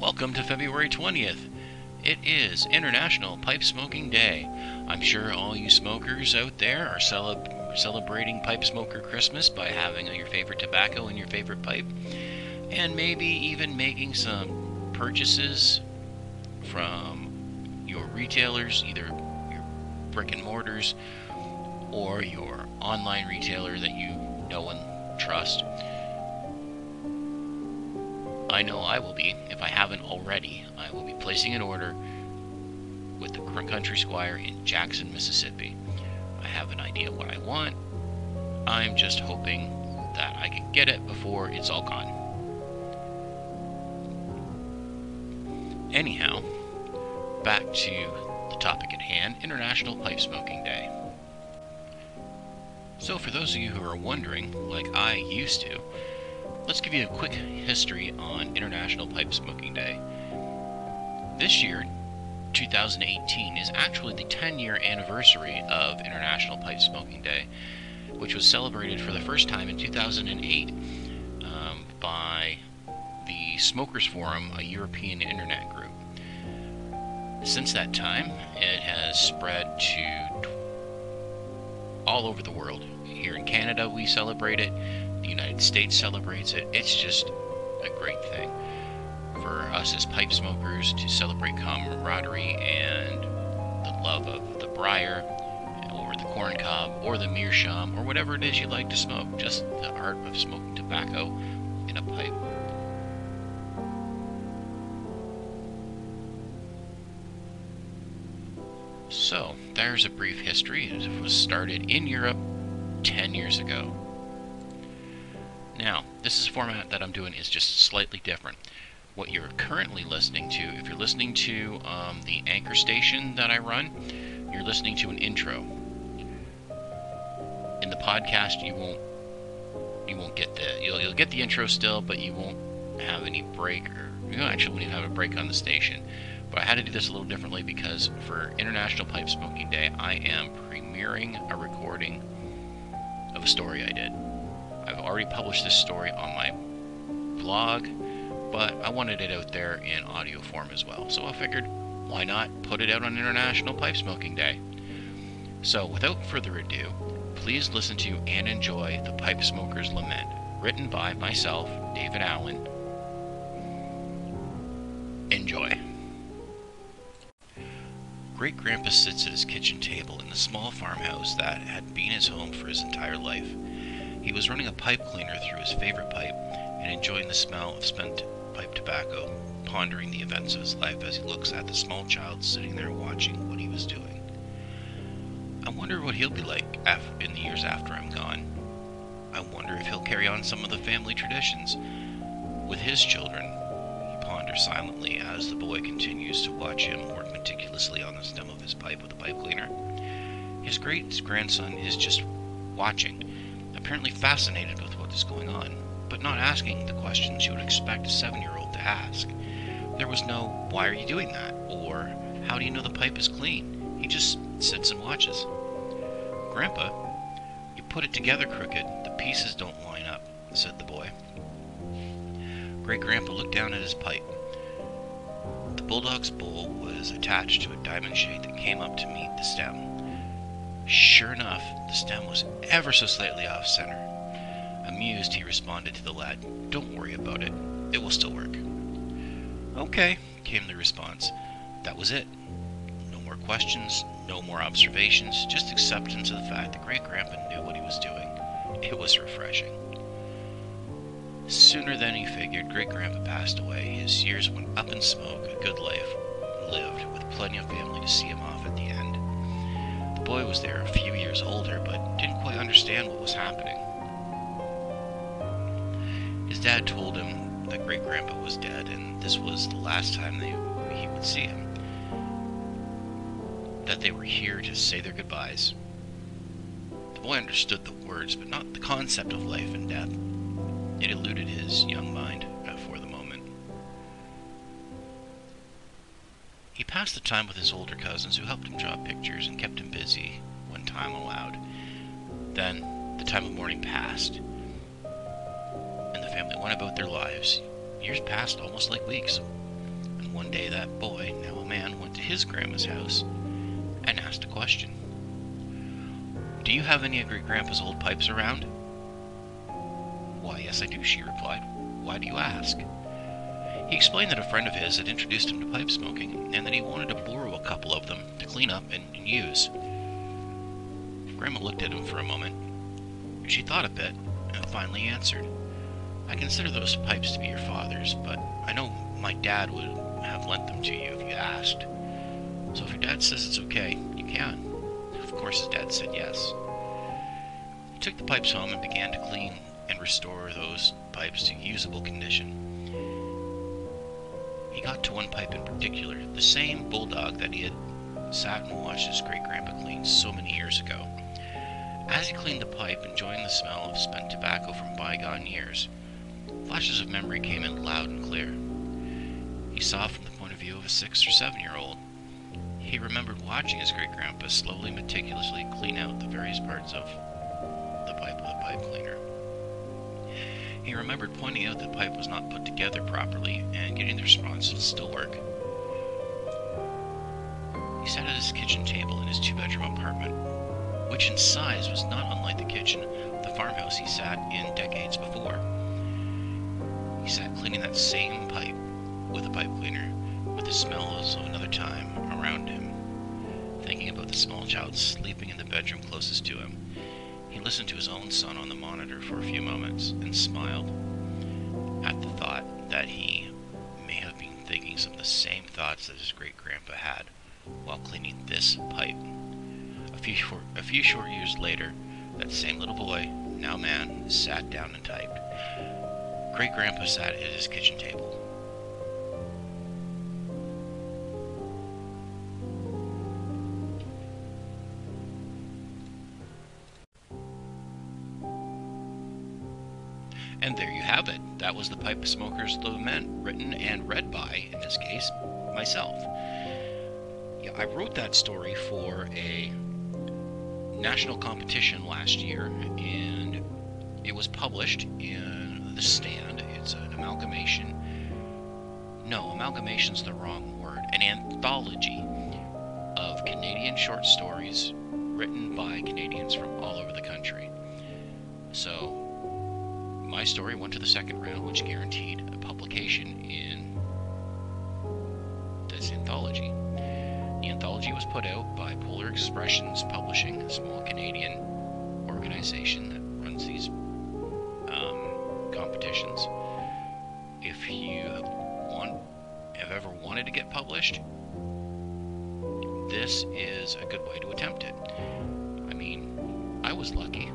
Welcome to February 20th. It is International Pipe Smoking Day. I'm sure all you smokers out there are celeb- celebrating Pipe Smoker Christmas by having your favorite tobacco in your favorite pipe, and maybe even making some purchases from your retailers, either your brick and mortars or your online retailer that you know and trust. I know I will be, if I haven't already. I will be placing an order with the Current Country Squire in Jackson, Mississippi. I have an idea what I want. I'm just hoping that I can get it before it's all gone. Anyhow, back to the topic at hand International Pipe Smoking Day. So, for those of you who are wondering, like I used to, let's give you a quick history on International Pipe Smoking Day. This year, 2018, is actually the 10 year anniversary of International Pipe Smoking Day, which was celebrated for the first time in 2008 um, by the Smokers Forum, a European internet group. Since that time, it has spread to all over the world. Here in Canada, we celebrate it. The United States celebrates it. It's just a great thing for us as pipe smokers to celebrate camaraderie and the love of the briar or the corn cob or the meerschaum or whatever it is you like to smoke. Just the art of smoking tobacco in a pipe. So, there's a brief history. It was started in Europe 10 years ago. Now, this is format that I'm doing is just slightly different. What you're currently listening to, if you're listening to um, the anchor station that I run, you're listening to an intro. In the podcast, you won't you won't get the you'll, you'll get the intro still, but you won't have any break or you actually won't even have a break on the station. But I had to do this a little differently because for International Pipe Smoking Day, I am premiering a recording of a story I did. I've already published this story on my blog, but I wanted it out there in audio form as well. So I figured, why not put it out on International Pipe Smoking Day? So without further ado, please listen to and enjoy The Pipe Smoker's Lament, written by myself, David Allen. Enjoy. Great Grandpa sits at his kitchen table in the small farmhouse that had been his home for his entire life. He was running a pipe cleaner through his favorite pipe and enjoying the smell of spent pipe tobacco, pondering the events of his life as he looks at the small child sitting there watching what he was doing. I wonder what he'll be like in the years after I'm gone. I wonder if he'll carry on some of the family traditions with his children. He ponders silently as the boy continues to watch him work meticulously on the stem of his pipe with a pipe cleaner. His great grandson is just watching apparently fascinated with what is going on, but not asking the questions you would expect a seven year old to ask. There was no, why are you doing that? Or, how do you know the pipe is clean? He just sits and watches. Grandpa, you put it together crooked. The pieces don't line up, said the boy. Great Grandpa looked down at his pipe. The bulldog's bowl was attached to a diamond shank that came up to meet the stem. Sure enough, the stem was ever so slightly off center. Amused, he responded to the lad, Don't worry about it. It will still work. Okay, came the response. That was it. No more questions, no more observations, just acceptance of the fact that Great Grandpa knew what he was doing. It was refreshing. Sooner than he figured, Great Grandpa passed away. His years went up in smoke, a good life lived, with plenty of family to see him off at the end. The boy was there a few years older, but didn't quite understand what was happening. His dad told him that Great Grandpa was dead, and this was the last time they, he would see him. That they were here to say their goodbyes. The boy understood the words, but not the concept of life and death. It eluded his young mind uh, for the moment. He passed the time with his older cousins who helped him draw pictures and kept him busy when time allowed. Then the time of mourning passed, and the family went about their lives. Years passed almost like weeks. And one day that boy, now a man, went to his grandma's house and asked a question. Do you have any of your grandpa's old pipes around? Yes, I do, she replied. Why do you ask? He explained that a friend of his had introduced him to pipe smoking and that he wanted to borrow a couple of them to clean up and, and use. Grandma looked at him for a moment. She thought a bit and finally answered, I consider those pipes to be your father's, but I know my dad would have lent them to you if you asked. So if your dad says it's okay, you can. Of course, his dad said yes. He took the pipes home and began to clean and restore those pipes to usable condition. He got to one pipe in particular, the same bulldog that he had sat and watched his great grandpa clean so many years ago. As he cleaned the pipe, enjoying the smell of spent tobacco from bygone years, flashes of memory came in loud and clear. He saw from the point of view of a six or seven year old. He remembered watching his great grandpa slowly, meticulously clean out the various parts of the pipe with a pipe cleaner. He remembered pointing out that the pipe was not put together properly and getting the response to still work. He sat at his kitchen table in his two bedroom apartment, which in size was not unlike the kitchen of the farmhouse he sat in decades before. He sat cleaning that same pipe with a pipe cleaner, with the smells of another time around him, thinking about the small child sleeping in the bedroom closest to him. He listened to his own son on the monitor for a few moments and smiled at the thought that he may have been thinking some of the same thoughts that his great grandpa had while cleaning this pipe. A few short, a few short years later, that same little boy, now man, sat down and typed. Great grandpa sat at his kitchen table. Was the Pipe Smokers Lament, written and read by, in this case, myself. Yeah, I wrote that story for a national competition last year, and it was published in The Stand. It's an amalgamation. No, amalgamation's the wrong word. An anthology of Canadian short stories written by Canadians from my story went to the second round, which guaranteed a publication in this anthology. The anthology was put out by Polar Expressions Publishing, a small Canadian organization that runs these um, competitions. If you want, have ever wanted to get published, this is a good way to attempt it. I mean, I was lucky.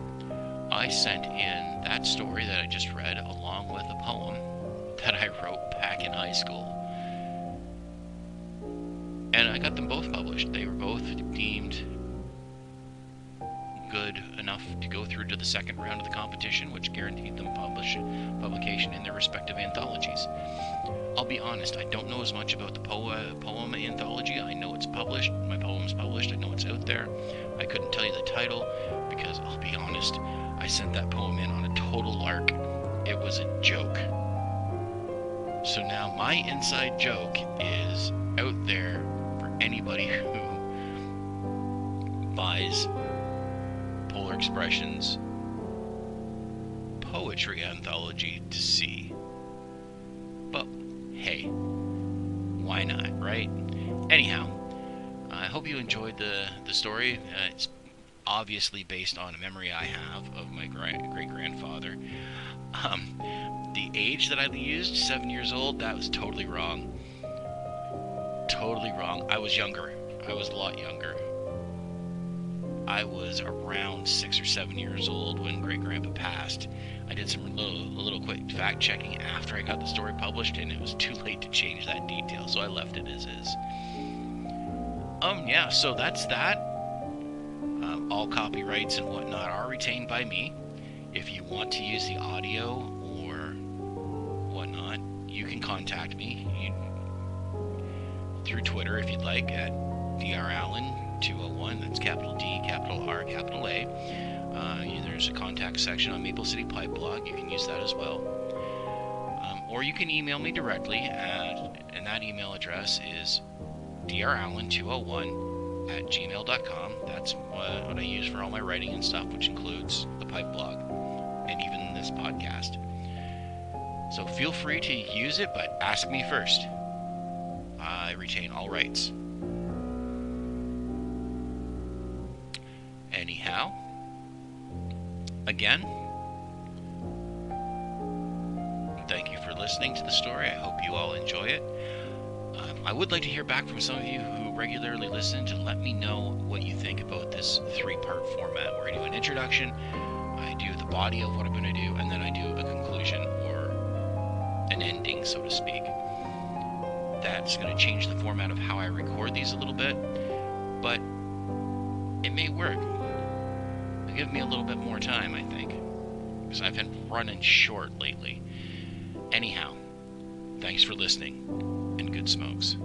I sent in that story that I just read along with a poem that I wrote back in high school. And I got them both published. They were both deemed good enough to go through to the second round of the competition, which guaranteed them publish, publication in their respective anthologies. I'll be honest, I don't know as much about the po- poem anthology. I know it's published, my poem's published, I know it's out there. I couldn't tell you the title because I'll be honest, I sent that poem in on a total lark. It was a joke. So now my inside joke is out there for anybody who buys Polar Expressions poetry anthology to see. But hey, why not, right? Anyhow, I hope you enjoyed the, the story. Uh, it's obviously based on a memory I have of my great grandfather. Um, the age that I used, seven years old, that was totally wrong. Totally wrong. I was younger. I was a lot younger. I was around six or seven years old when great grandpa passed. I did some little, little quick fact checking after I got the story published, and it was too late to change that detail, so I left it as is. Um, yeah, so that's that. All copyrights and whatnot are retained by me. If you want to use the audio or whatnot, you can contact me you, through Twitter if you'd like at drallen201. That's capital D, capital R, capital A. Uh, there's a contact section on Maple City Pipe Blog. You can use that as well. Um, or you can email me directly at, and that email address is drallen201 at gmail.com. That's what, I use for all my writing and stuff, which includes the pipe blog and even this podcast. So feel free to use it, but ask me first. I retain all rights. Anyhow, again, thank you for listening to the story. I hope you all enjoy it. I would like to hear back from some of you who regularly listen to let me know what you think about this three part format where I do an introduction, I do the body of what I'm going to do, and then I do a conclusion or an ending, so to speak. That's going to change the format of how I record these a little bit, but it may work. Give me a little bit more time, I think, because I've been running short lately. Anyhow, thanks for listening, and good smokes.